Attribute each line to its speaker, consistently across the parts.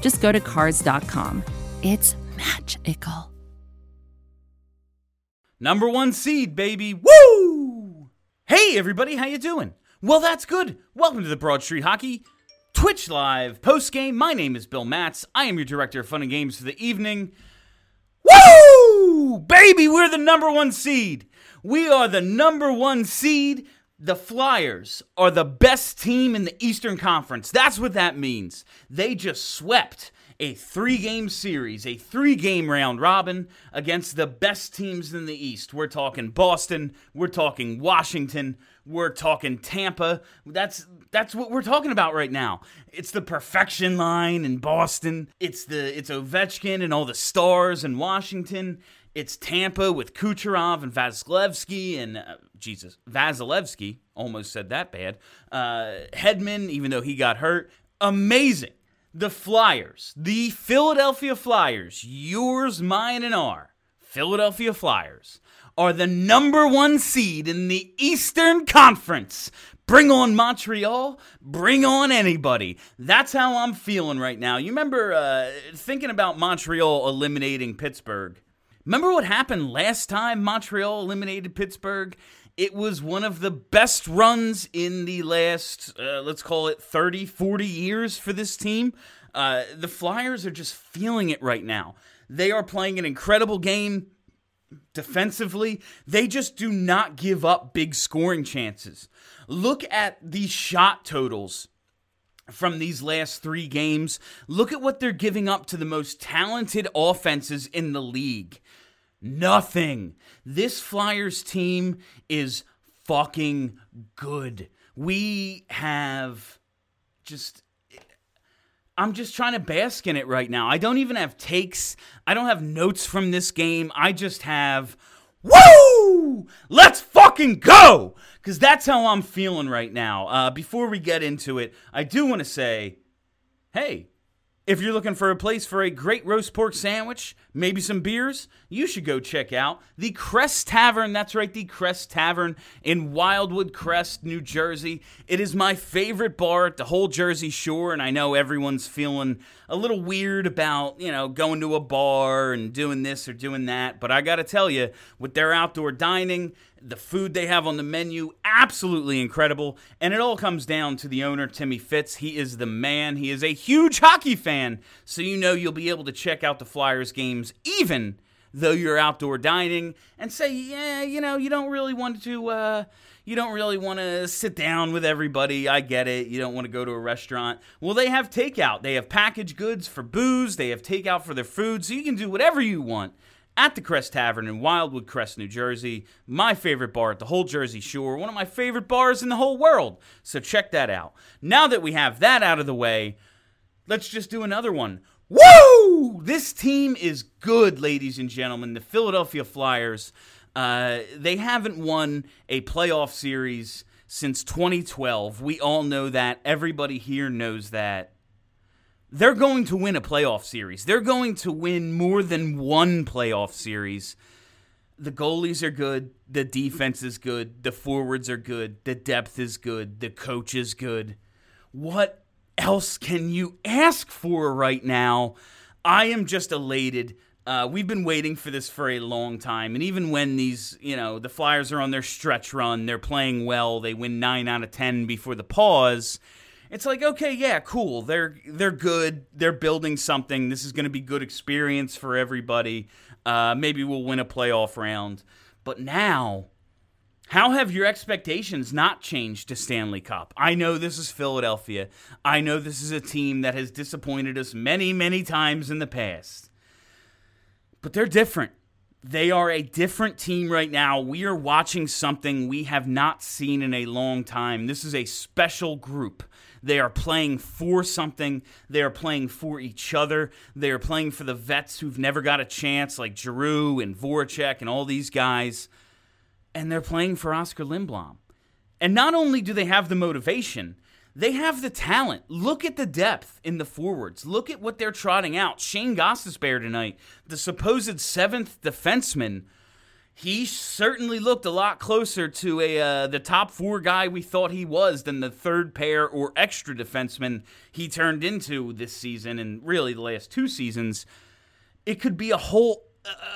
Speaker 1: just go to Cars.com. It's magical.
Speaker 2: Number one seed, baby. Woo! Hey, everybody, how you doing? Well, that's good. Welcome to the Broad Street Hockey Twitch Live post game. My name is Bill Matz. I am your director of fun and games for the evening. Woo! Baby, we're the number one seed. We are the number one seed. The Flyers are the best team in the Eastern Conference. That's what that means. They just swept a three game series, a three game round robin against the best teams in the East. We're talking Boston, we're talking Washington, we're talking Tampa. That's that's what we're talking about right now. It's the perfection line in Boston. It's the it's Ovechkin and all the stars in Washington. It's Tampa with Kucherov and Vasilevskiy and uh, Jesus Vasilevskiy almost said that bad. Uh, Hedman, even though he got hurt, amazing the Flyers, the Philadelphia Flyers, yours, mine, and our Philadelphia Flyers, are the number one seed in the Eastern Conference. Bring on Montreal, bring on anybody. That's how I'm feeling right now. You remember uh, thinking about Montreal eliminating Pittsburgh? Remember what happened last time Montreal eliminated Pittsburgh? It was one of the best runs in the last, uh, let's call it 30, 40 years for this team. Uh, the Flyers are just feeling it right now. They are playing an incredible game defensively. They just do not give up big scoring chances. Look at these shot totals from these last three games. Look at what they're giving up to the most talented offenses in the league. Nothing. This Flyers team is fucking good. We have just. I'm just trying to bask in it right now. I don't even have takes. I don't have notes from this game. I just have. Woo! Let's fucking go! Because that's how I'm feeling right now. Uh, before we get into it, I do want to say hey, if you're looking for a place for a great roast pork sandwich, maybe some beers, you should go check out the Crest Tavern. That's right, the Crest Tavern in Wildwood Crest, New Jersey. It is my favorite bar at the whole Jersey Shore, and I know everyone's feeling a little weird about, you know, going to a bar and doing this or doing that, but I got to tell you, with their outdoor dining, the food they have on the menu, absolutely incredible. And it all comes down to the owner, Timmy Fitz. He is the man. He is a huge hockey fan. So you know you'll be able to check out the Flyers games even though you're outdoor dining and say, yeah, you know, you don't really want to. Uh, you don't really want to sit down with everybody. I get it. You don't want to go to a restaurant. Well, they have takeout. They have packaged goods for booze. They have takeout for their food. So you can do whatever you want at the Crest Tavern in Wildwood Crest, New Jersey. My favorite bar at the whole Jersey Shore, one of my favorite bars in the whole world. So check that out. Now that we have that out of the way, let's just do another one. Woo! This team is good, ladies and gentlemen. The Philadelphia Flyers. Uh, they haven't won a playoff series since 2012. We all know that. Everybody here knows that they're going to win a playoff series. They're going to win more than one playoff series. The goalies are good. The defense is good. The forwards are good. The depth is good. The coach is good. What else can you ask for right now? I am just elated. Uh, we've been waiting for this for a long time. And even when these, you know, the Flyers are on their stretch run, they're playing well, they win 9 out of 10 before the pause it's like okay yeah cool they're they're good they're building something this is going to be good experience for everybody uh, maybe we'll win a playoff round but now how have your expectations not changed to Stanley Cup? I know this is Philadelphia. I know this is a team that has disappointed us many, many times in the past. But they're different. They are a different team right now. We are watching something we have not seen in a long time. This is a special group. They are playing for something. They are playing for each other. They are playing for the vets who've never got a chance, like Giroux and Voracek and all these guys. And they're playing for Oscar Lindblom. And not only do they have the motivation, they have the talent. Look at the depth in the forwards. Look at what they're trotting out. Shayne Gostisbehere tonight, the supposed seventh defenseman, he certainly looked a lot closer to a uh, the top four guy we thought he was than the third pair or extra defenseman he turned into this season and really the last two seasons. It could be a whole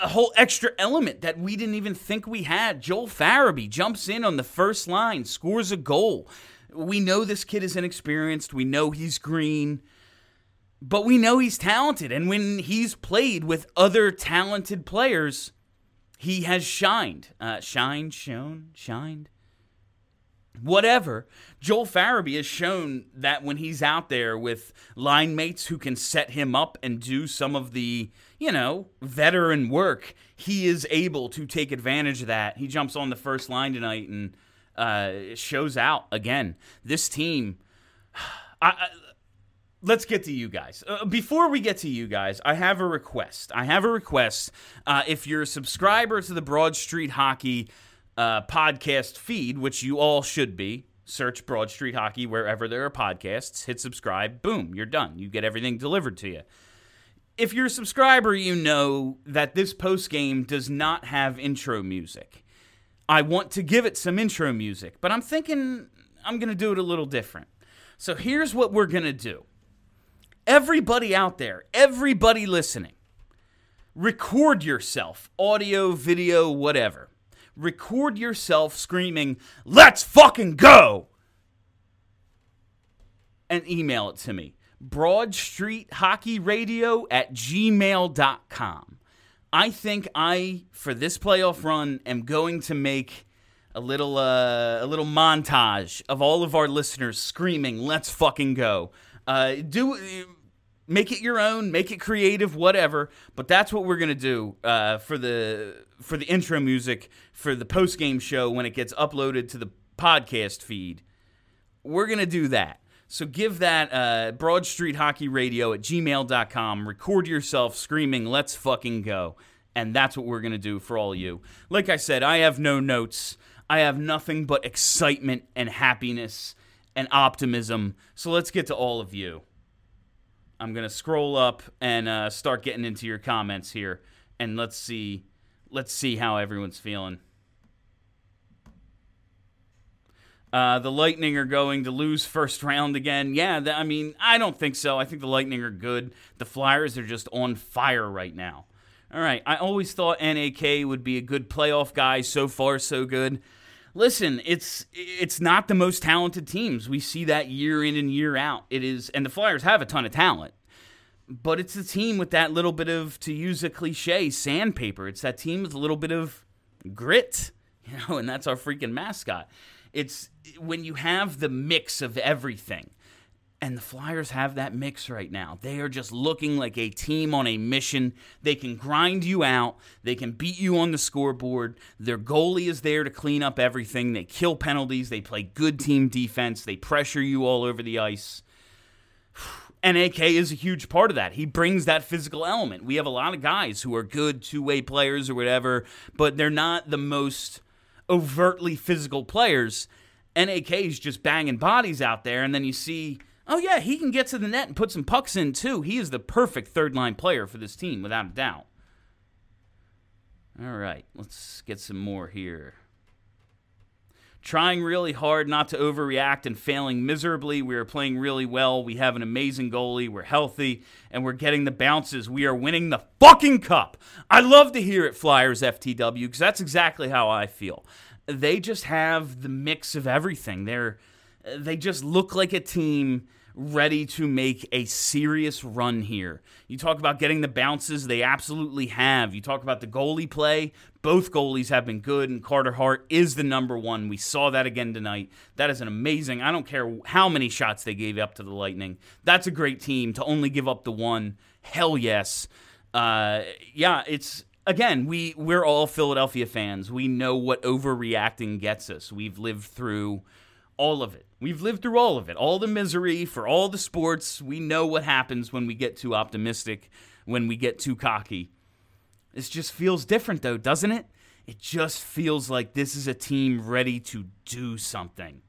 Speaker 2: a whole extra element that we didn't even think we had. Joel Farabee jumps in on the first line, scores a goal. We know this kid is inexperienced. We know he's green, but we know he's talented. And when he's played with other talented players, he has shined. Uh, shined, shone, shined. Whatever. Joel Farabee has shown that when he's out there with line mates who can set him up and do some of the, you know, veteran work, he is able to take advantage of that. He jumps on the first line tonight and uh, shows out again. This team. I, I, let's get to you guys. Uh, before we get to you guys, I have a request. I have a request. Uh, if you're a subscriber to the Broad Street Hockey uh, podcast feed, which you all should be, search Broad Street Hockey wherever there are podcasts, hit subscribe, boom, you're done. You get everything delivered to you. If you're a subscriber, you know that this post game does not have intro music. I want to give it some intro music, but I'm thinking I'm going to do it a little different. So here's what we're going to do. Everybody out there, everybody listening, record yourself, audio, video, whatever. Record yourself screaming, Let's fucking go! And email it to me. Broad Street Hockey Radio at gmail.com. I think I for this playoff run am going to make a little uh, a little montage of all of our listeners screaming, "Let's fucking go!" Uh, do make it your own, make it creative, whatever. But that's what we're gonna do uh, for the for the intro music for the post game show when it gets uploaded to the podcast feed. We're gonna do that. So give that uh, Broad Street Hockey Radio at gmail.com. Record yourself screaming, let's fucking go. And that's what we're to do for all you. Like I said, I have no notes. I have nothing but excitement and happiness and optimism. So let's get to all of you. I'm to scroll up and uh, start getting into your comments here. And let's see. Let's see how everyone's feeling. Uh, the Lightning are going to lose first round again. Yeah, th- I mean, I don't think so. I think the Lightning are good. The Flyers are just on fire right now. All right, I always thought NAK would be a good playoff guy. So far, so good. Listen, it's it's not the most talented teams. We see that year in and year out. It is, and the Flyers have a ton of talent, but it's a team with that little bit of, to use a cliche, sandpaper. It's that team with a little bit of grit, you know, and that's our freaking mascot. It's when you have the mix of everything. And the Flyers have that mix right now. They are just looking like a team on a mission. They can grind you out. They can beat you on the scoreboard. Their goalie is there to clean up everything. They kill penalties. They play good team defense. They pressure you all over the ice. NAK is a huge part of that. He brings that physical element. We have a lot of guys who are good two way players or whatever, but they're not the most overtly physical players. NAK is just banging bodies out there, and then you see, oh yeah, he can get to the net and put some pucks in too. He is the perfect third line player for this team, without a doubt. All right, let's get some more here. Trying really hard not to overreact and failing miserably. We are playing really well. We have an amazing goalie. We're healthy and we're getting the bounces. We are winning the fucking cup. I love to hear it, Flyers FTW, because that's exactly how I feel. They just have the mix of everything. They're they just look like a team ready to make a serious run here. You talk about getting the bounces, they absolutely have. You talk about the goalie play, both goalies have been good, and Carter Hart is the number one. We saw that again tonight. That is an amazing, I don't care how many shots they gave up to the Lightning. That's a great team to only give up the one. Hell yes. Uh, yeah, it's again, we we're all Philadelphia fans. We know what overreacting gets us. We've lived through All of it. We've lived through all of it. All the misery for all the sports. We know what happens when we get too optimistic, when we get too cocky. This just feels different, though, doesn't it? It just feels like this is a team ready to do something.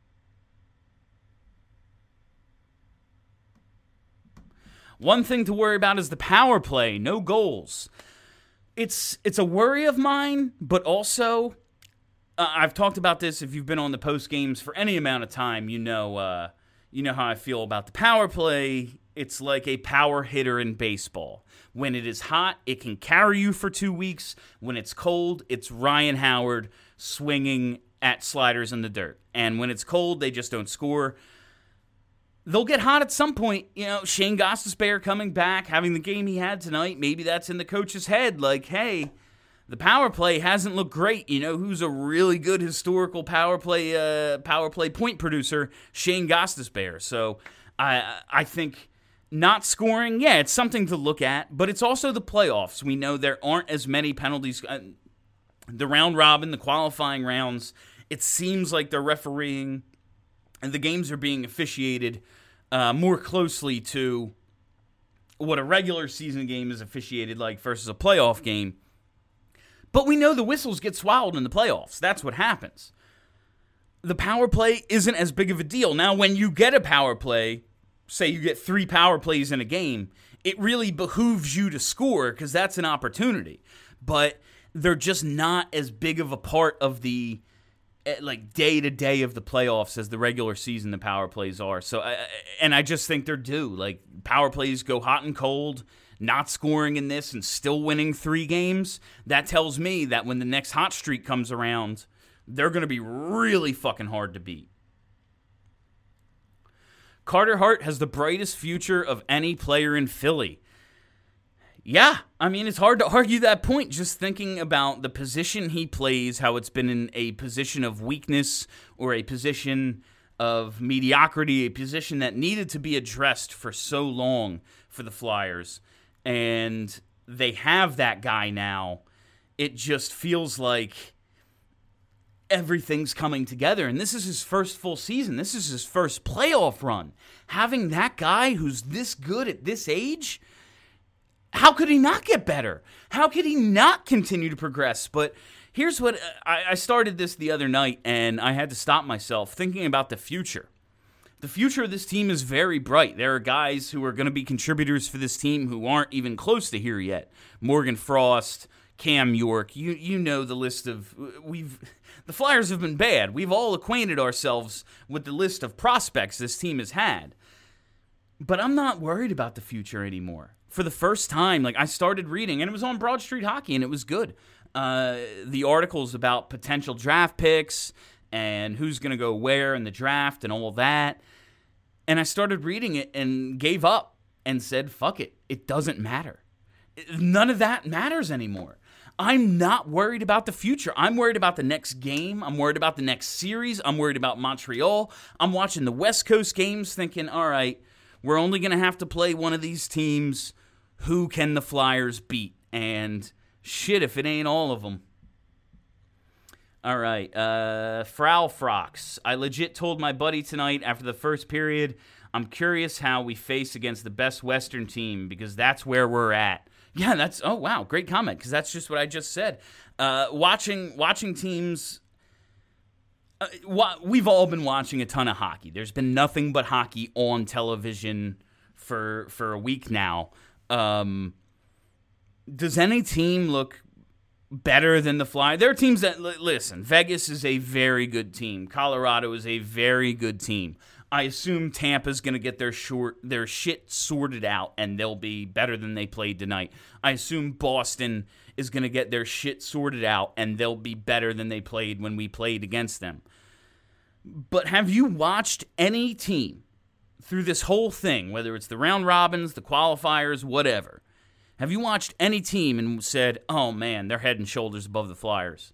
Speaker 2: One thing to worry about is the power play, no goals. It's it's a worry of mine, but also uh, I've talked about this. If you've been on the post games for any amount of time, you know uh, you know how I feel about the power play. It's like a power hitter in baseball. When it is hot, it can carry you for two weeks. When it's cold, it's Ryan Howard swinging at sliders in the dirt. And when it's cold, they just don't score they'll get hot at some point. You know, Shayne Gostisbehere coming back, having the game he had tonight. Maybe that's in the coach's head. Like, hey, the power play hasn't looked great. You know, who's a really good historical power play uh, power play point producer? Shayne Gostisbehere. So I I think not scoring, yeah, it's something to look at, but it's also the playoffs. We know there aren't as many penalties. Uh, the round robin, the qualifying rounds, it seems like they're refereeing and the games are being officiated uh, more closely to what a regular season game is officiated like versus a playoff game. But we know the whistles get swallowed in the playoffs. That's what happens. The power play isn't as big of a deal. Now, when you get a power play, say you get three power plays in a game, it really behooves you to score because that's an opportunity. But they're just not as big of a part of the Eh, like day to day of the playoffs as the regular season the power plays are. So, and I just think they're due. Like power plays go hot and cold. Not scoring in this and still winning three games, that tells me that when the next hot streak comes around, they're going to be really fucking hard to beat. Carter Hart has the brightest future of any player in Philly. Yeah, I mean, it's hard to argue that point just thinking about the position he plays, how it's been in a position of weakness or a position of mediocrity, a position that needed to be addressed for so long for the Flyers. And they have that guy now. It just feels like everything's coming together. And this is his first full season. This is his first playoff run. Having that guy who's this good at this age how could he not get better? How could he not continue to progress? But here's what uh, I, I started this the other night and I had to stop myself thinking about the future. The future of this team is very bright. There are guys who are going to be contributors for this team who aren't even close to here yet. Morgan Frost, Cam York, you you know the list of we've the Flyers have been bad. We've all acquainted ourselves with the list of prospects this team has had. But I'm not worried about the future anymore for the first time, like I started reading, and it was on Broad Street Hockey, and it was good. Uh, the articles about potential draft picks and who's going to go where in the draft and all that. And I started reading it and gave up and said, fuck it. It doesn't matter. None of that matters anymore. I'm not worried about the future. I'm worried about the next game. I'm worried about the next series. I'm worried about Montreal. I'm watching the West Coast games thinking, all right, we're only going to have to play one of these teams who can the Flyers beat? And shit, if it ain't all of them. All right, uh, Frau Frox. I legit told my buddy tonight after the first period, I'm curious how we face against the best Western team because that's where we're at. Yeah, that's oh wow, great comment because that's just what I just said. Uh, watching watching teams. Uh, we've all been watching a ton of hockey. There's been nothing but hockey on television for for a week now. Um, does any team look better than the Fly? There are teams that listen. Vegas is a very good team. Colorado is a very good team. I assume Tampa's going to get their short their shit sorted out and they'll be better than they played tonight. I assume Boston is going to get their shit sorted out and they'll be better than they played when we played against them. But have you watched any team through this whole thing, whether it's the round robins, the qualifiers, whatever, have you watched any team and said, oh man, they're head and shoulders above the Flyers?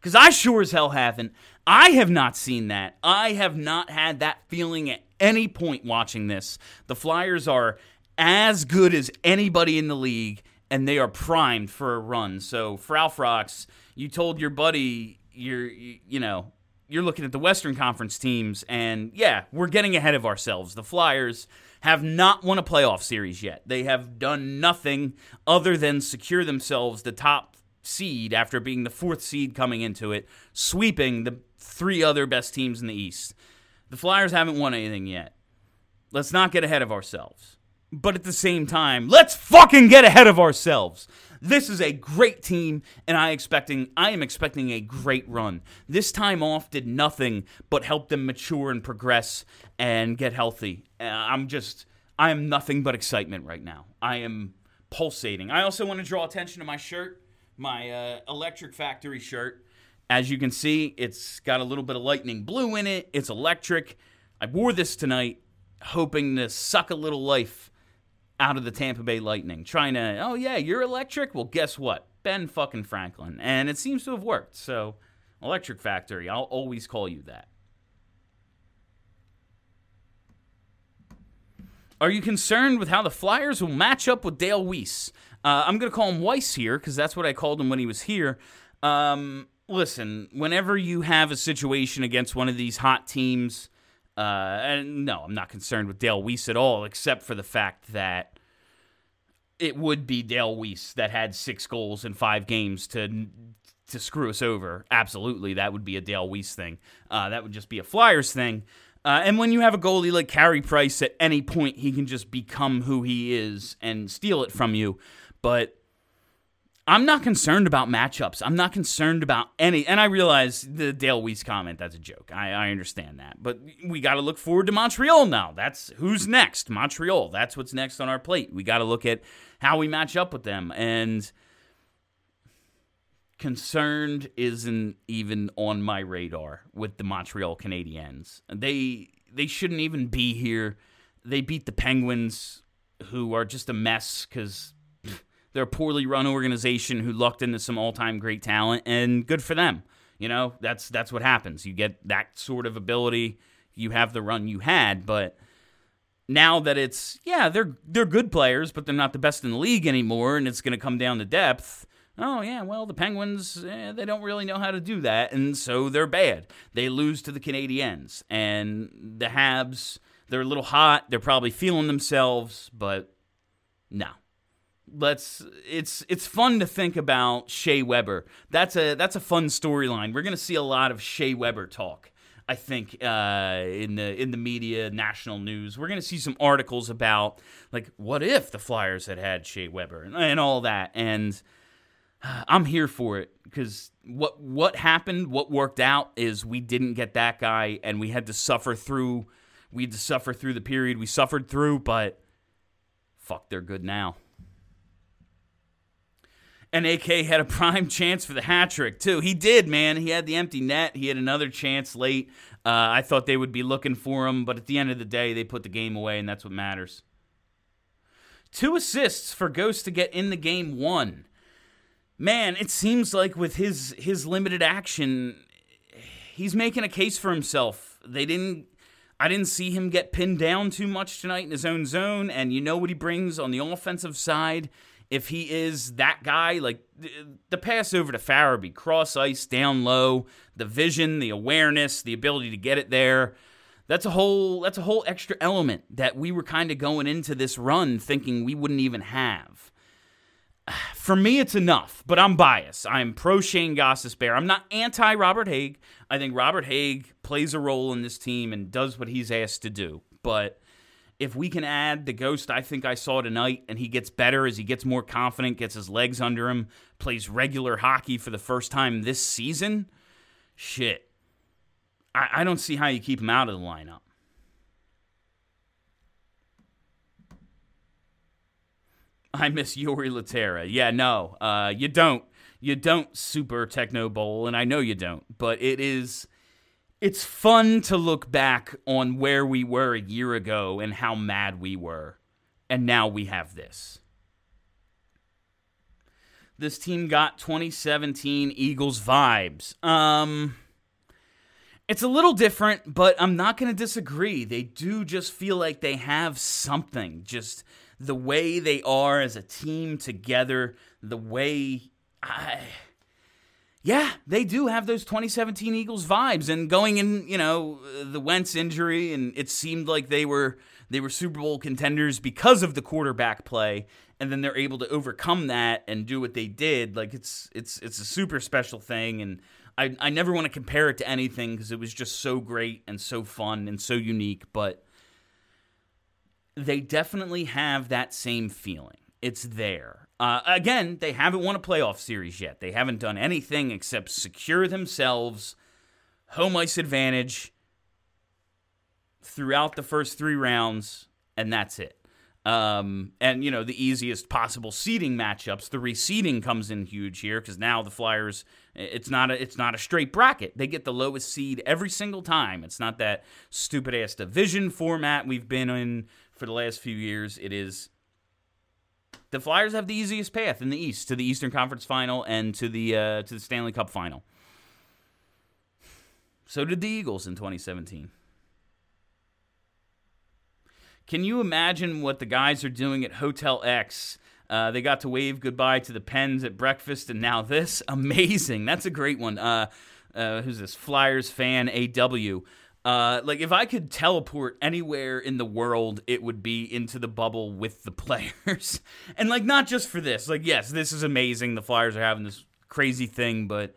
Speaker 2: Because I sure as hell haven't. I have not seen that. I have not had that feeling at any point watching this. The Flyers are as good as anybody in the league, and they are primed for a run. So, Frau Frox, you told your buddy, you're, you, you know, you're looking at the Western Conference teams, and yeah, we're getting ahead of ourselves. The Flyers have not won a playoff series yet. They have done nothing other than secure themselves the top seed after being the fourth seed coming into it, sweeping the three other best teams in the East. The Flyers haven't won anything yet. Let's not get ahead of ourselves. But at the same time, let's fucking get ahead of ourselves. This is a great team, and I expecting I am expecting a great run. This time off did nothing but help them mature and progress and get healthy. Uh, I'm just I am nothing but excitement right now. I am pulsating. I also want to draw attention to my shirt, my uh, Electric Factory shirt. As you can see, it's got a little bit of lightning blue in it. It's electric. I wore this tonight, hoping to suck a little life out of the Tampa Bay Lightning, trying to, oh yeah, you're electric. Well, guess what? Ben fucking Franklin, and it seems to have worked. So, Electric Factory, I'll always call you that. Are you concerned with how the Flyers will match up with Dale Weiss? Uh, I'm going to call him Weiss here because that's what I called him when he was here. Um, listen, whenever you have a situation against one of these hot teams, uh, and no, I'm not concerned with Dale Weiss at all, except for the fact that it would be Dale Weiss that had six goals in five games to to screw us over. Absolutely, that would be a Dale Weiss thing. Uh, that would just be a Flyers thing. Uh, and when you have a goalie like Carey Price, at any point he can just become who he is and steal it from you. But I'm not concerned about matchups. I'm not concerned about any. And I realize the Dale Weiss comment, that's a joke. I, I understand that. But we got to look forward to Montreal now. That's who's next. Montreal. That's what's next on our plate. We got to look at how we match up with them. And concerned isn't even on my radar with the Montreal Canadiens. They they shouldn't even be here. They beat the Penguins, who are just a mess because they're a poorly run organization who lucked into some all time great talent, and good for them. You know that's that's what happens. You get that sort of ability. You have the run you had, but now that it's yeah they're they're good players, but they're not the best in the league anymore, and it's going to come down to depth oh yeah, well the Penguins eh, they don't really know how to do that, and so they're bad. They lose to the Canadiens, and the Habs they're a little hot. They're probably feeling themselves, but no. Let's. It's it's fun to think about Shea Weber. That's a that's a fun storyline. We're gonna see a lot of Shea Weber talk. I think uh, in the in the media, national news, we're to see some articles about like what if the Flyers had had Shea Weber and, and all that. And I'm here for it because what what happened, what worked out is we didn't get that guy, and we had to suffer through. We had to suffer through the period we suffered through, but fuck, they're good now. NAK had a prime chance for the hat trick too. He did, man. He had the empty net. He had another chance late. Uh, I thought they would be looking for him, but at the end of the day, they put the game away, and that's what matters. Two assists for Ghost to get in the game one man, it seems like with his his limited action, he's making a case for himself. They didn't. I didn't see him get pinned down too much tonight in his own zone, and you know what he brings on the offensive side. If he is that guy, like the pass over to Farabee, cross ice, down low, the vision, the awareness, the ability to get it there, that's a whole that's a whole extra element that we were kind of going into this run thinking we wouldn't even have for me, it's enough, but I'm biased. I'm pro Shayne Gostisbehere. I'm not anti Robert Hagg. I think Robert Hagg plays a role in this team and does what he's asked to do. But if we can add the ghost I think I saw tonight and he gets better as he gets more confident, gets his legs under him, plays regular hockey for the first time this season, shit. I, I don't see how you keep him out of the lineup. I miss Jori Lehtera. Yeah, no, uh, you don't. You don't super techno bowl, and I know you don't. But it is, it's fun to look back on where we were a year ago and how mad we were, and now we have this. This team got 2017 Eagles vibes. Um, it's a little different, but I'm not going to disagree. They do just feel like they have something. Just the way they are as a team together, the way I yeah, they do have those 2017 Eagles vibes. And going in, you know, the Wentz injury, and it seemed like they were they were Super Bowl contenders because of the quarterback play, and then they're able to overcome that and do what they did. Like it's it's it's a super special thing, and I I never want to compare it to anything because it was just so great and so fun and so unique, but they definitely have that same feeling. It's there. Uh, again, they haven't won a playoff series yet. They haven't done anything except secure themselves home ice advantage throughout the first three rounds, and that's it. Um, and you know the easiest possible seeding matchups. The reseeding comes in huge here because now the Flyers, it's not a it's not a straight bracket. They get the lowest seed every single time. It's not that stupid ass division format we've been in for the last few years. It is the Flyers have the easiest path in the East to the Eastern Conference Final and to the uh, to the Stanley Cup Final. So did the Eagles in 2017. Can you imagine what the guys are doing at Hotel X? Uh, they got to wave goodbye to the Pens at breakfast, and now this. Amazing. That's a great one. Uh, uh, who's this? Flyers fan AW. Uh, like if I could teleport anywhere in the world, it would be into the bubble with the players, and like not just for this. Like yes, this is amazing. The Flyers are having this crazy thing, but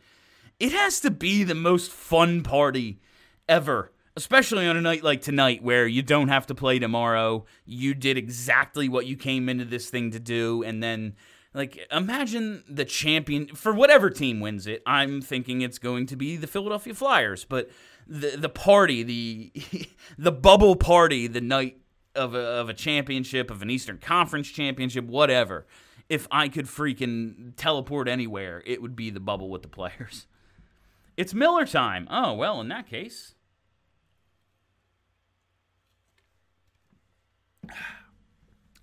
Speaker 2: it has to be the most fun party ever. Especially on a night like tonight where you don't have to play tomorrow. You did exactly what you came into this thing to do, and then like, imagine the champion for whatever team wins it. I'm thinking it's going to be the Philadelphia Flyers, but the the party, the the bubble party, the night of a, of a championship, of an Eastern Conference championship, whatever. If I could freaking teleport anywhere, it would be the bubble with the players. It's Miller time. Oh, well, in that case.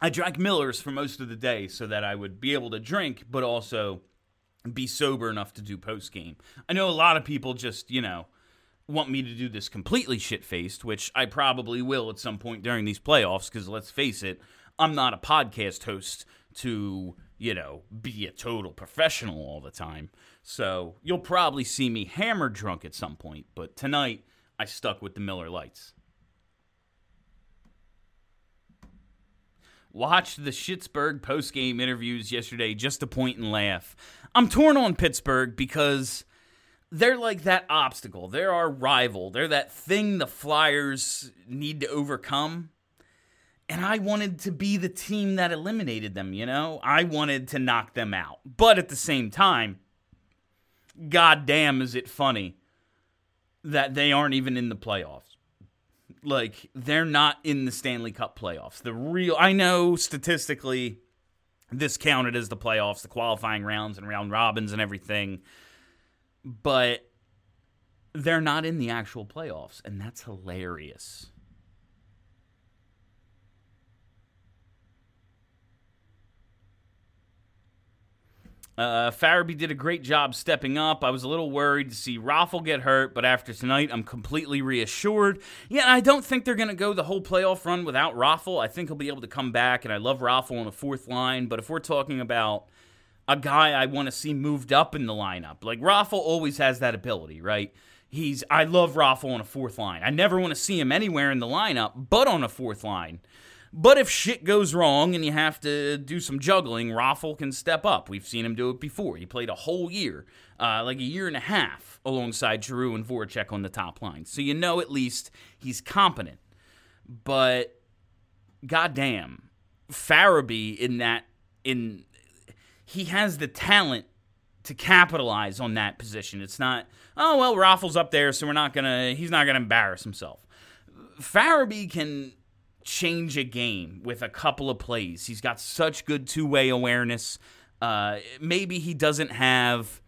Speaker 2: I drank Millers for most of the day so that I would be able to drink, but also be sober enough to do post game. I know a lot of people just, you know, want me to do this completely shit faced, which I probably will at some point during these playoffs, because let's face it, I'm not a podcast host to, you know, be a total professional all the time. So you'll probably see me hammered drunk at some point, but tonight I stuck with the Miller Lites. Watched the Schittsburg post-game interviews yesterday just to point and laugh. I'm torn on Pittsburgh because they're like that obstacle. They're our rival. They're that thing the Flyers need to overcome. And I wanted to be the team that eliminated them, you know? I wanted to knock them out. But at the same time, goddamn is it funny that they aren't even in the playoffs. Like they're not in the Stanley Cup playoffs. The real I know statistically this counted as the playoffs, the qualifying rounds and round robins and everything but they're not in the actual playoffs, and that's hilarious. Uh, Farabee did a great job stepping up. I was a little worried to see Raffl get hurt, but after tonight, I'm completely reassured. Yeah, I don't think they're going to go the whole playoff run without Raffl. I think he'll be able to come back, and I love Raffl on the fourth line. But if we're talking about a guy I want to see moved up in the lineup. Like Raffl always has that ability, right? He's I love Raffl on a fourth line. I never want to see him anywhere in the lineup but on a fourth line. But if shit goes wrong and you have to do some juggling, Raffl can step up. We've seen him do it before. He played a whole year, uh, like a year and a half, alongside Giroux and Voracek on the top line. So you know at least he's competent. But goddamn, Farabee in that in he has the talent to capitalize on that position. It's not, oh well, Raffl's up there, so we're not gonna he's not gonna embarrass himself. Farabee can change a game with a couple of plays. He's got such good two-way awareness. Uh, maybe he doesn't have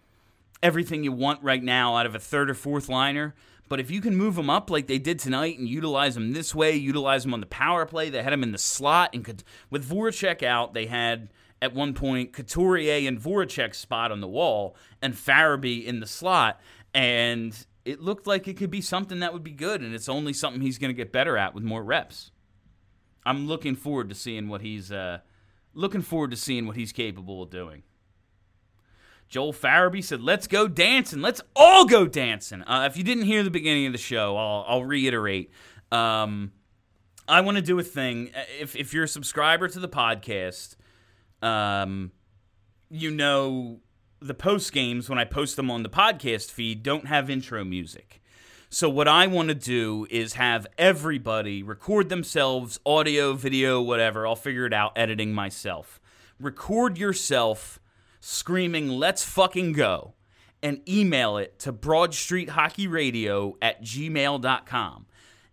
Speaker 2: everything you want right now out of a third or fourth liner. But if you can move him up like they did tonight and utilize him this way, utilize him on the power play, they had him in the slot and could with Voracek out, they had at one point Couturier and Voracek's spot on the wall and Farabee in the slot. And it looked like it could be something that would be good, and it's only something he's going to get better at with more reps. I'm looking forward to seeing what he's uh, looking forward to seeing what he's capable of doing. Joel Farabee said, "Let's go dancing. Let's all go dancing." Uh, if you didn't hear the beginning of the show, I'll, I'll reiterate. Um, I want to do a thing. If if you're a subscriber to the podcast, um, you know the post games when I post them on the podcast feed don't have intro music. So what I want to do is have everybody record themselves, audio, video, whatever. I'll figure it out editing myself. Record yourself screaming "Let's fucking go." And email it to broadstreethockeyradio at gmail.com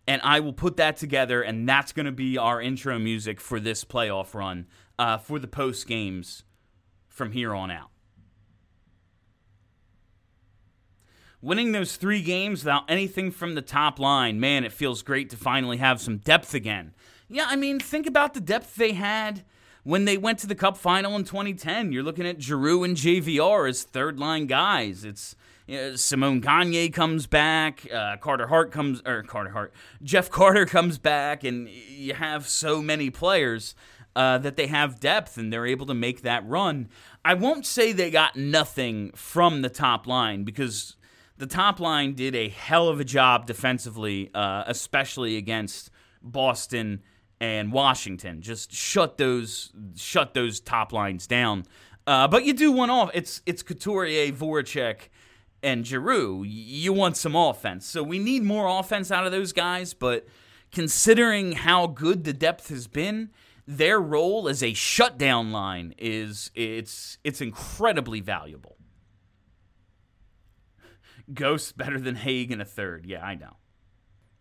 Speaker 2: and I will put that together, and that's going to be our intro music for this playoff run uh, for the post games from here on out. Winning those three games without anything from the top line, man, it feels great to finally have some depth again. Yeah, I mean, think about the depth they had when they went to the Cup final in 2010. You're looking at Giroux and JVR as third line guys. It's you know, Simon Gagne comes back, uh, Carter Hart comes, or Carter Hart, Jeff Carter comes back, and you have so many players uh, that they have depth and they're able to make that run. I won't say they got nothing from the top line because the top line did a hell of a job defensively, uh, especially against Boston and Washington. Just shut those shut those top lines down. Uh, but you do one off. It's it's Couturier, Voracek, and Giroux, you want some offense. So we need more offense out of those guys, but considering how good the depth has been, their role as a shutdown line is it's it's incredibly valuable. Ghosts better than Hagg in a third. Yeah, I know.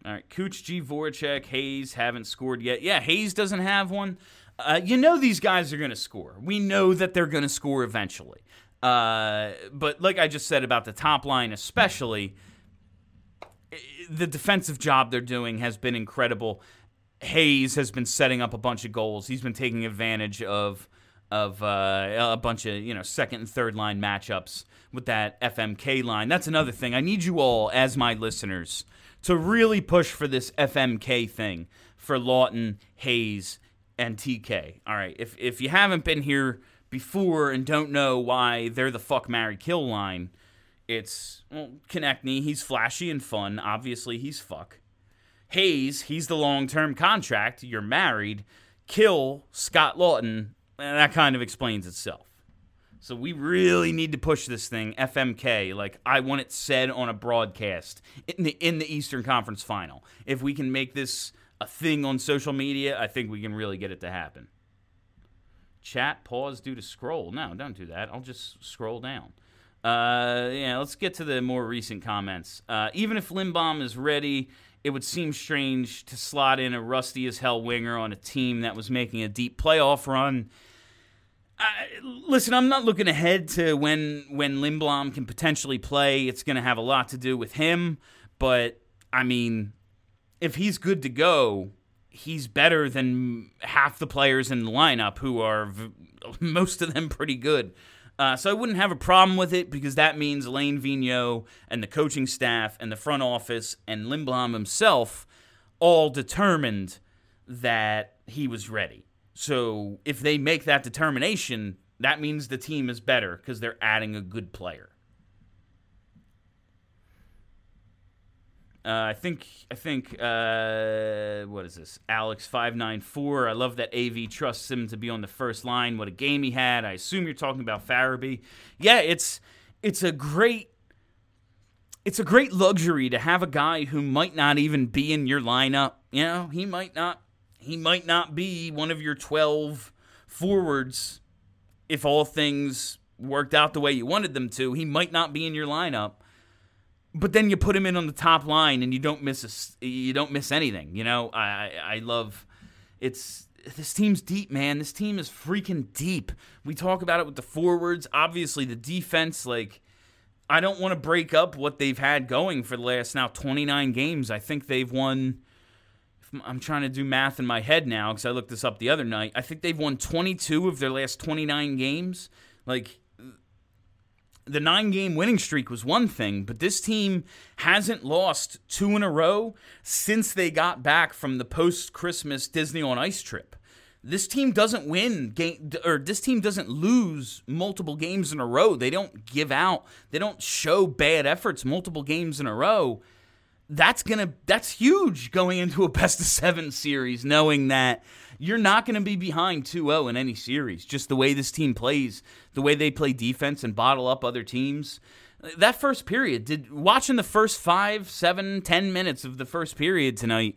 Speaker 2: All right, Cooch, G, Voracek, Hayes haven't scored yet. Yeah, Hayes doesn't have one. Uh, you know these guys are going to score. We know that they're going to score eventually. Uh, but like I just said about the top line, especially, the defensive job they're doing has been incredible. Hayes has been setting up a bunch of goals. He's been taking advantage of of uh, a bunch of you know second and third line matchups with that FMK line. That's another thing. I need you all as my listeners to really push for this FMK thing for Laughton, Hayes, and TK. All right, if if you haven't been here before and don't know why they're the fuck Mary Kill line, it's well, Konecny, he's flashy and fun. Obviously, he's fuck. Hayes, he's the long term contract. You're married. Kill Scott Laughton. That kind of explains itself. So we really need to push this thing, FMK. Like I want it said on a broadcast in the in the Eastern Conference Final. If we can make this a thing on social media, I think we can really get it to happen. Chat pause due to scroll. No, don't do that. I'll just scroll down. Uh, yeah, let's get to the more recent comments. Uh, even if Lindblom is ready, it would seem strange to slot in a rusty as hell winger on a team that was making a deep playoff run. Uh, listen, I'm not looking ahead to when when Lindblom can potentially play. It's going to have a lot to do with him, but I mean, if he's good to go, he's better than half the players in the lineup who are most of them pretty good. Uh, so I wouldn't have a problem with it because that means Alain Vigneault and the coaching staff and the front office and Lindblom himself all determined that he was ready. So if they make that determination, that means the team is better because they're adding a good player. Uh, I think I think uh, what is this? Alex five nine four. I love that AV trusts him to be on the first line. What a game he had. I assume you're talking about Farabee. Yeah, it's it's a great it's a great luxury to have a guy who might not even be in your lineup. You know, he might not he might not be one of your twelve forwards if all things worked out the way you wanted them to. He might not be in your lineup but then you put him in on the top line and you don't miss a, you don't miss anything. You know, I I love it's this team's deep, man. This team is freaking deep. We talk about it with the forwards, obviously the defense. Like, I don't want to break up what they've had going for the last now 29 games. I think they've won. I'm trying to do math in my head now because I looked this up the other night. I think they've won 22 of their last 29 games. Like the nine game winning streak was one thing, but this team hasn't lost two in a row since they got back from the post Christmas Disney on Ice trip. this team doesn't win game or this team doesn't lose multiple games in a row. They don't give out. They don't show bad efforts multiple games in a row. That's going to that's huge going into a best of 7 series knowing that you're not going to be behind 2-0 in any series. Just the way this team plays, the way they play defense and bottle up other teams. That first period, did watching the first five, seven, ten minutes of the first period tonight,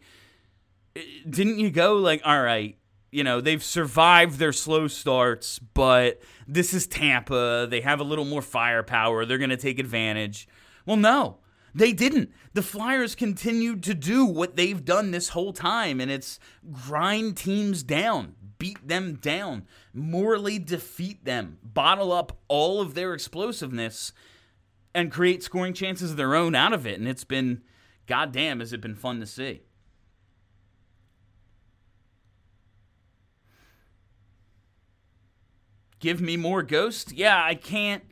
Speaker 2: eh, didn't you go like, all right, you know, they've survived their slow starts, but this is Tampa. They have a little more firepower. They're going to take advantage. Well, no, they didn't. The Flyers continued to do what they've done this whole time, and it's grind teams down, beat them down, morally defeat them, bottle up all of their explosiveness, and create scoring chances of their own out of it. And it's been, goddamn, has it been fun to see. give me more Ghost. Yeah, I can't.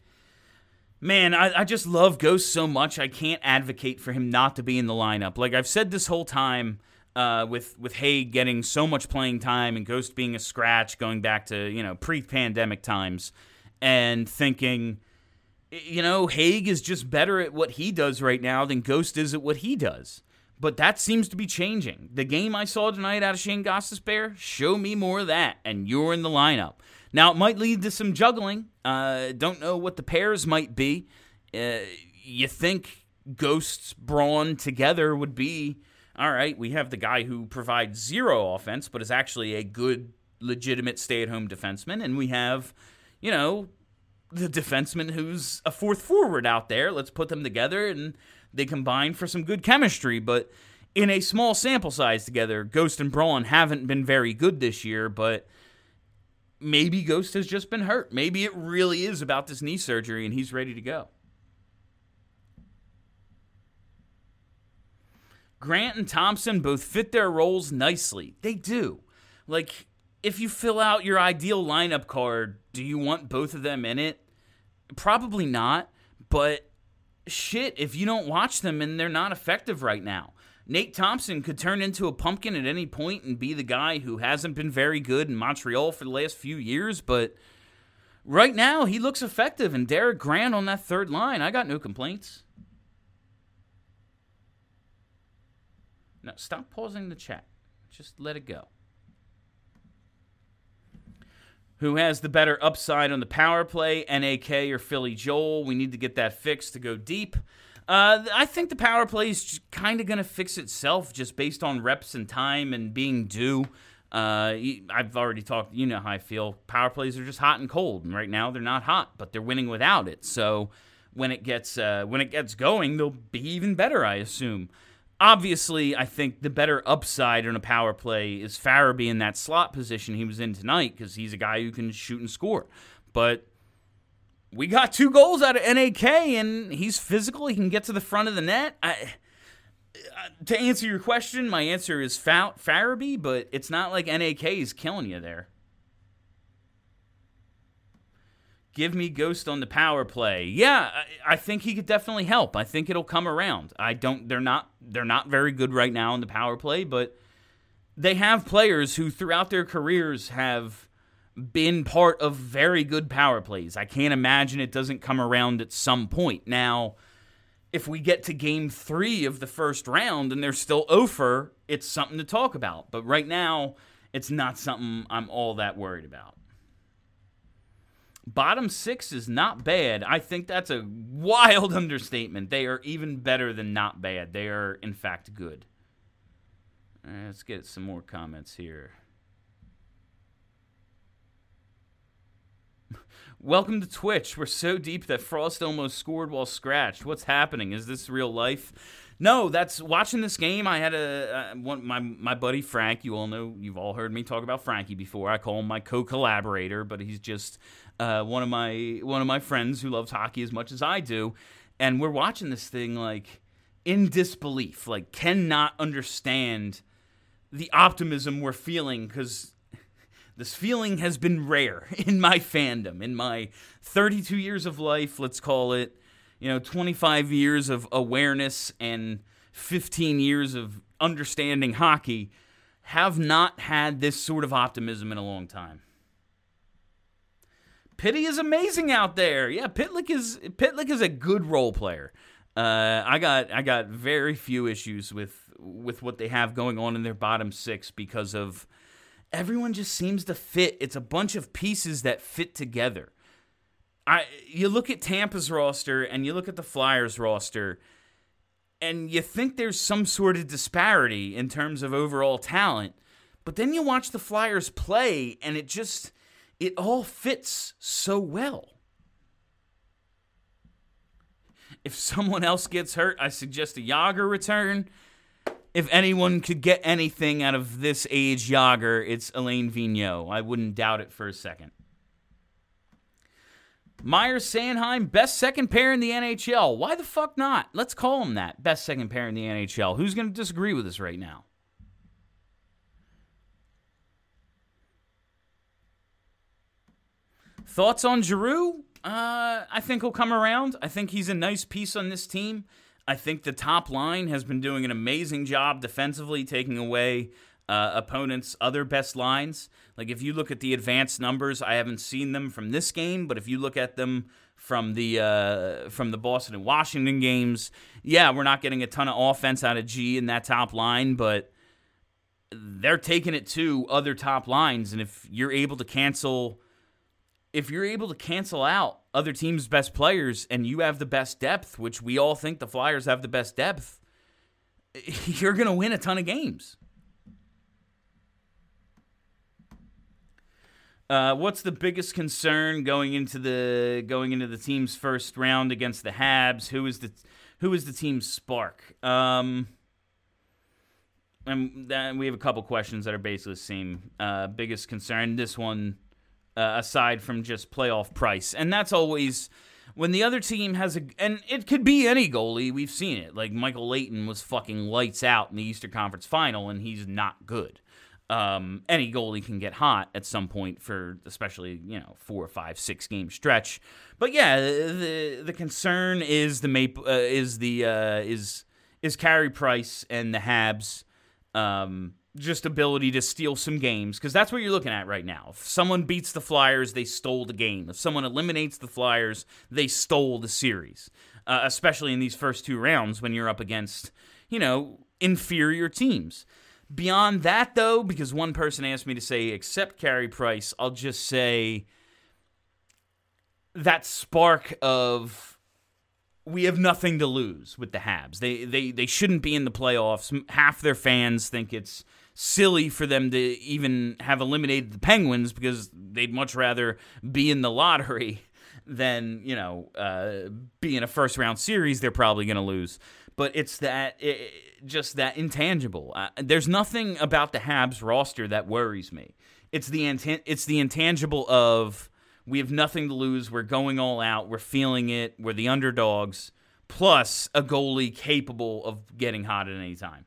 Speaker 2: Man, I, I just love Ghost so much. I can't advocate for him not to be in the lineup. Like I've said this whole time, uh, with with Hagg getting so much playing time and Ghost being a scratch, going back to you know pre-pandemic times, and thinking, you know, Hagg is just better at what he does right now than Ghost is at what he does. But that seems to be changing. The game I saw tonight out of Shane Bear, show me more of that, and you're in the lineup. Now, it might lead to some juggling. Uh, don't know what the pairs might be. Uh, you think Ghosts Braun together would be all right. We have the guy who provides zero offense, but is actually a good, legitimate stay at home defenseman. And we have, you know, the defenseman who's a fourth forward out there. Let's put them together and they combine for some good chemistry. But in a small sample size together, Ghost and Braun haven't been very good this year, but maybe Ghost has just been hurt. Maybe it really is about this knee surgery and he's ready to go. Grant and Thompson both fit their roles nicely. They do. Like, if you fill out your ideal lineup card, do you want both of them in it? Probably not. But shit, if you don't watch them and they're not effective right now, Nate Thompson could turn into a pumpkin at any point and be the guy who hasn't been very good in Montreal for the last few years, but right now he looks effective. And Derek Grant on that third line, I got no complaints. Now, stop pausing the chat. Just let it go. Who has the better upside on the power play, NAK or Philly Joel? We need to get that fixed to go deep. Uh, I think the power play is kind of going to fix itself just based on reps and time and being due. Uh, I've already talked. You know how I feel. Power plays are just hot and cold, and right now they're not hot, but they're winning without it. So when it gets uh, when it gets going, they'll be even better. I assume. Obviously, I think the better upside on a power play is Farabee in that slot position he was in tonight because he's a guy who can shoot and score. But we got two goals out of NAK, and he's physical. He can get to the front of the net. I, to answer your question, my answer is Fa- Farabee, but it's not like NAK is killing you there. Give me Ghost on the power play. Yeah, I, I think he could definitely help. I think it'll come around. I don't. They're not. They're not very good right now in the power play, but they have players who, throughout their careers, have been part of very good power plays. I can't imagine it doesn't come around at some point. Now, if we get to game three of the first round and they're still over, it's something to talk about. But right now, it's not something I'm all that worried about. Bottom six is not bad. I think that's a wild understatement. They are even better than not bad. They are, in fact, good. Uh, let's get some more comments here. Welcome to Twitch. We're so deep that Frost almost scored while scratched. What's happening? Is this real life? No, that's watching this game. I had a uh, one, my my buddy Frank. You all know, you've all heard me talk about Frankie before. I call him my co-collaborator, but he's just uh, one of my one of my friends who loves hockey as much as I do. And we're watching this thing like in disbelief, like cannot understand the optimism we're feeling because this feeling has been rare in my fandom, in my 32 years of life, let's call it, you know, 25 years of awareness and 15 years of understanding hockey. have not had this sort of optimism in a long time. Pitty is amazing out there. Yeah, Pitlick is Pitlick is a good role player. Uh, I got I got very few issues with with what they have going on in their bottom six because of everyone just seems to fit. It's a bunch of pieces that fit together. I you look at Tampa's roster and you look at the Flyers roster and you think there's some sort of disparity in terms of overall talent, but then you watch the Flyers play and it just it all fits so well. If someone else gets hurt, I suggest a Jagr return. If anyone could get anything out of this age Jagr, it's Alain Vigneault. I wouldn't doubt it for a second. Myers Sanheim, best second pair in the NHL. Why the fuck not? Let's call him that. Best second pair in the NHL. Who's going to disagree with us right now? Thoughts on Giroux? Uh, I think he'll come around. I think he's a nice piece on this team. I think the top line has been doing an amazing job defensively, taking away uh, opponents' other best lines. Like if you look at the advanced numbers, I haven't seen them from this game, but if you look at them from the uh, from the Boston and Washington games, yeah, we're not getting a ton of offense out of G in that top line, but they're taking it to other top lines, and if you're able to cancel if you're able to cancel out other teams' best players and you have the best depth, which we all think the Flyers have the best depth, you're going to win a ton of games. Uh, what's the biggest concern going into the going into the team's first round against the Habs? Who is the who is the team's spark? Um, and we have a couple questions that are basically the same. Uh, biggest concern. This one uh, aside from just playoff price. And that's always when the other team has a and it could be any goalie. We've seen it. Like Michael Leighton was fucking lights out in the Eastern Conference Final, and he's not good. Um, any goalie can get hot at some point for especially you know four or five six game stretch. But yeah, the the concern is the Maple uh, is the uh, is is Carey Price and the Habs. Um, just ability to steal some games because that's what you're looking at right now. If someone beats the Flyers, they stole the game. If someone eliminates the Flyers, they stole the series. Uh, especially in these first two rounds when you're up against, you know, inferior teams. Beyond that, though, because one person asked me to say except Carey Price, I'll just say that spark of we have nothing to lose with the Habs. They they they shouldn't be in the playoffs. Half their fans think it's silly for them to even have eliminated the Penguins because they'd much rather be in the lottery than you know uh, be in a first round series. They're probably going to lose, but it's that it, just that intangible. Uh, there's nothing about the Habs roster that worries me. It's the intan- it's the intangible of we have nothing to lose. We're going all out. We're feeling it. We're the underdogs. Plus a goalie capable of getting hot at any time.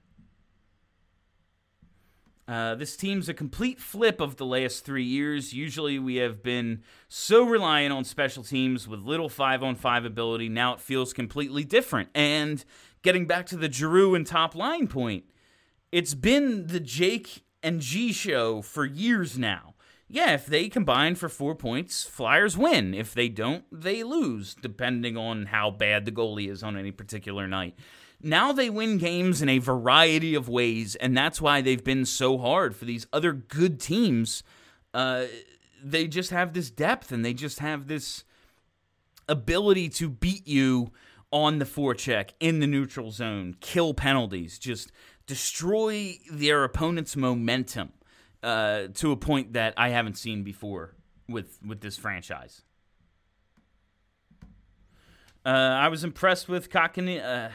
Speaker 2: Uh, this team's a complete flip of the last three years. Usually, we have been so reliant on special teams with little five on five ability. Now it feels completely different. And getting back to the Giroux and top line point, it's been the Jake and G show for years now. Yeah, if they combine for four points, Flyers win. If they don't, they lose, depending on how bad the goalie is on any particular night. Now they win games in a variety of ways, and that's why they've been so hard for these other good teams. Uh, they just have this depth and they just have this ability to beat you on the forecheck in the neutral zone, kill penalties, just destroy their opponent's momentum uh, to a point that I haven't seen before with with this franchise. Uh, I was impressed with Kotkaniemi. Uh,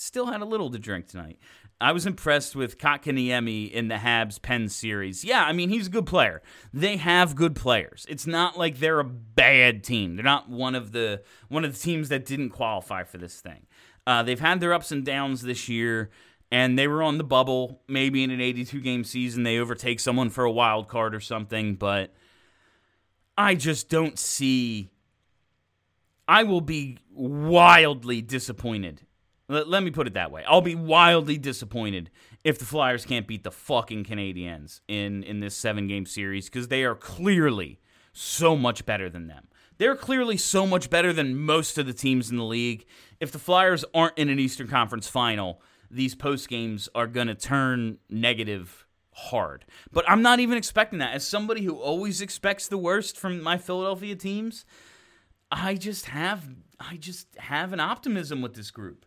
Speaker 2: still had a little to drink tonight. I was impressed with Kotkaniemi in the Habs Penn series. Yeah, I mean he's a good player. They have good players. It's not like they're a bad team. They're not one of the one of the teams that didn't qualify for this thing. Uh, they've had their ups and downs this year, and they were on the bubble. Maybe in an 82 game season they overtake someone for a wild card or something, but I just don't see. I will be wildly disappointed Let, let me put it that way. I'll be wildly disappointed if the Flyers can't beat the fucking Canadiens in in this seven game series because they are clearly so much better than them. They're clearly so much better than most of the teams in the league. If the Flyers aren't in an Eastern Conference final, these post games are going to turn negative hard. But I'm not even expecting that. As somebody who always expects the worst from my Philadelphia teams, I just have I just have an optimism with this group.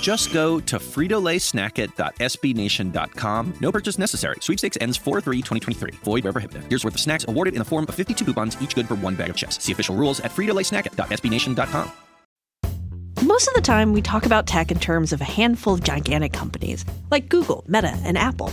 Speaker 3: Just go to fritolaysnackit.sbnation.com. No purchase necessary. Sweepstakes ends 4-3-2023. Void where prohibited. Here's worth of snacks awarded in the form of 52 coupons, each good for one bag of chips. See official rules at fritolaysnackit.sbnation.com.
Speaker 4: Most of the time, we talk about tech in terms of a handful of gigantic companies, like Google, Meta, and Apple.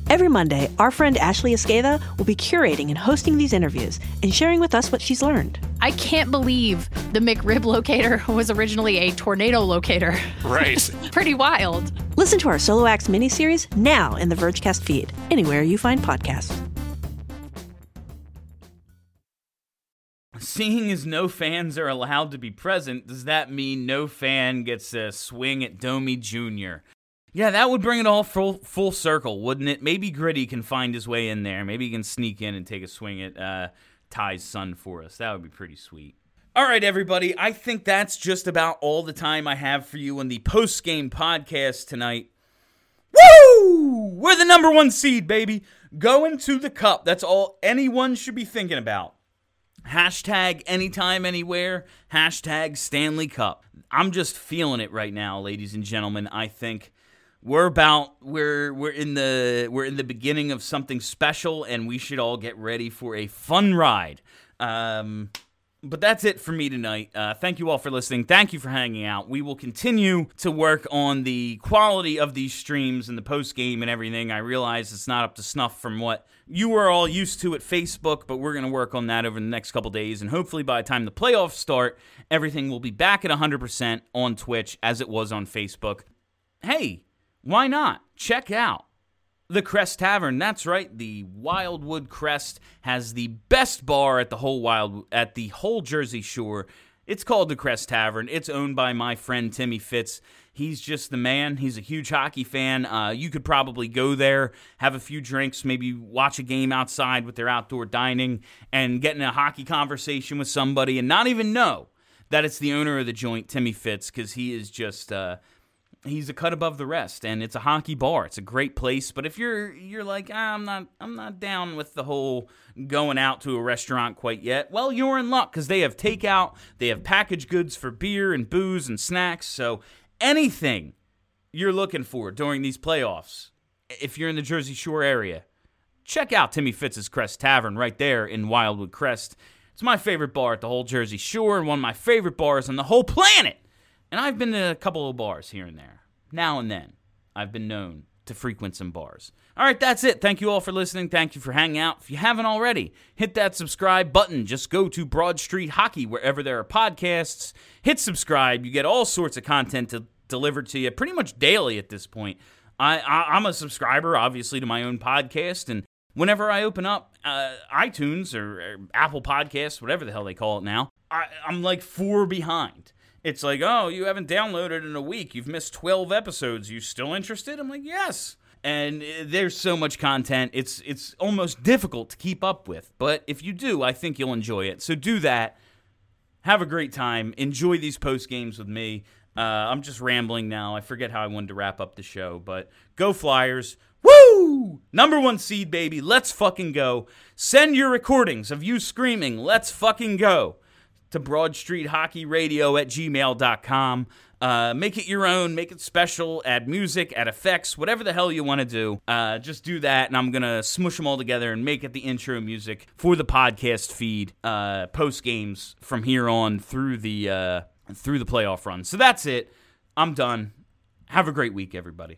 Speaker 4: Every Monday, our friend Ashley Esqueda will be curating and hosting these interviews and sharing with us what she's learned.
Speaker 5: I can't believe the McRib locator was originally a tornado locator.
Speaker 6: Right.
Speaker 5: Pretty wild.
Speaker 4: Listen to our Solo Acts miniseries now in the Vergecast feed, anywhere you find podcasts.
Speaker 2: Seeing as no fans are allowed to be present, does that mean no fan gets a swing at Domi Jr.? Yeah, that would bring it all full full circle, wouldn't it? Maybe Gritty can find his way in there. Maybe he can sneak in and take a swing at uh, Ty's son for us. That would be pretty sweet. All right, everybody. I think that's just about all the time I have for you on the post game podcast tonight. Woo! We're the number one seed, baby. Going to the cup. That's all anyone should be thinking about. Hashtag anytime, anywhere. Hashtag Stanley Cup. I'm just feeling it right now, ladies and gentlemen. I think we're about we're we're in the we're in the beginning of something special, and we should all get ready for a fun ride. Um, but that's it for me tonight. Uh, thank you all for listening. Thank you for hanging out. We will continue to work on the quality of these streams and the post game and everything. I realize it's not up to snuff from what you are all used to at Facebook, but we're going to work on that over the next couple days. And hopefully, by the time the playoffs start, everything will be back at 100% on Twitch as it was on Facebook. Hey, why not? Check out the Crest Tavern. That's right. The Wildwood Crest has the best bar at the whole wild at the whole Jersey Shore. It's called the Crest Tavern. It's owned by my friend Timmy Fitz. He's just the man. He's a huge hockey fan. Uh, you could probably go there, have a few drinks, maybe watch a game outside with their outdoor dining, and get in a hockey conversation with somebody, and not even know that it's the owner of the joint, Timmy Fitz, because he is just. Uh, he's a cut above the rest and it's a hockey bar. It's a great place but if you're you're like ah, i'm not i'm not down with the whole going out to a restaurant quite yet well you're in luck because they have takeout they have packaged goods for beer and booze and snacks so anything you're looking for during these playoffs if you're in the jersey shore area check out timmy fitz's crest tavern right there in wildwood crest. It's my favorite bar at the whole jersey shore and one of my favorite bars on the whole planet and I've been to a couple of bars here and there. Now and then, I've been known to frequent some bars. All right, that's it. Thank you all for listening. Thank you for hanging out. If you haven't already, hit that subscribe button. Just go to Broad Street Hockey wherever there are podcasts. Hit subscribe. You get all sorts of content to, delivered to you pretty much daily at this point. I, I am a subscriber, obviously, to my own podcast, and whenever I open up uh, iTunes or, or, Apple Podcasts, whatever the hell they call it now, I, I'm like four behind. It's like, oh, you haven't downloaded in a week. You've missed 12 episodes. You still interested? I'm like, yes. And uh, there's so much content. It's it's almost difficult to keep up with. But if you do, I think you'll enjoy it. So do that. Have a great time. Enjoy these post games with me. Uh, I'm just rambling now. I forget how I wanted to wrap up the show, but go Flyers. Woo! Number one seed, baby. Let's fucking go. Send your recordings of you screaming, let's fucking go, to broadstreethockeyradio Street Hockey Radio at gmail.com. Uh, make it your own, make it special, add music, add effects, whatever the hell you want to do. Uh, just do that, and I'm going to smush them all together and make it the intro music for the podcast feed, uh, post games from here on through the uh, through the playoff run. So that's it. I'm done. Have a great week, everybody.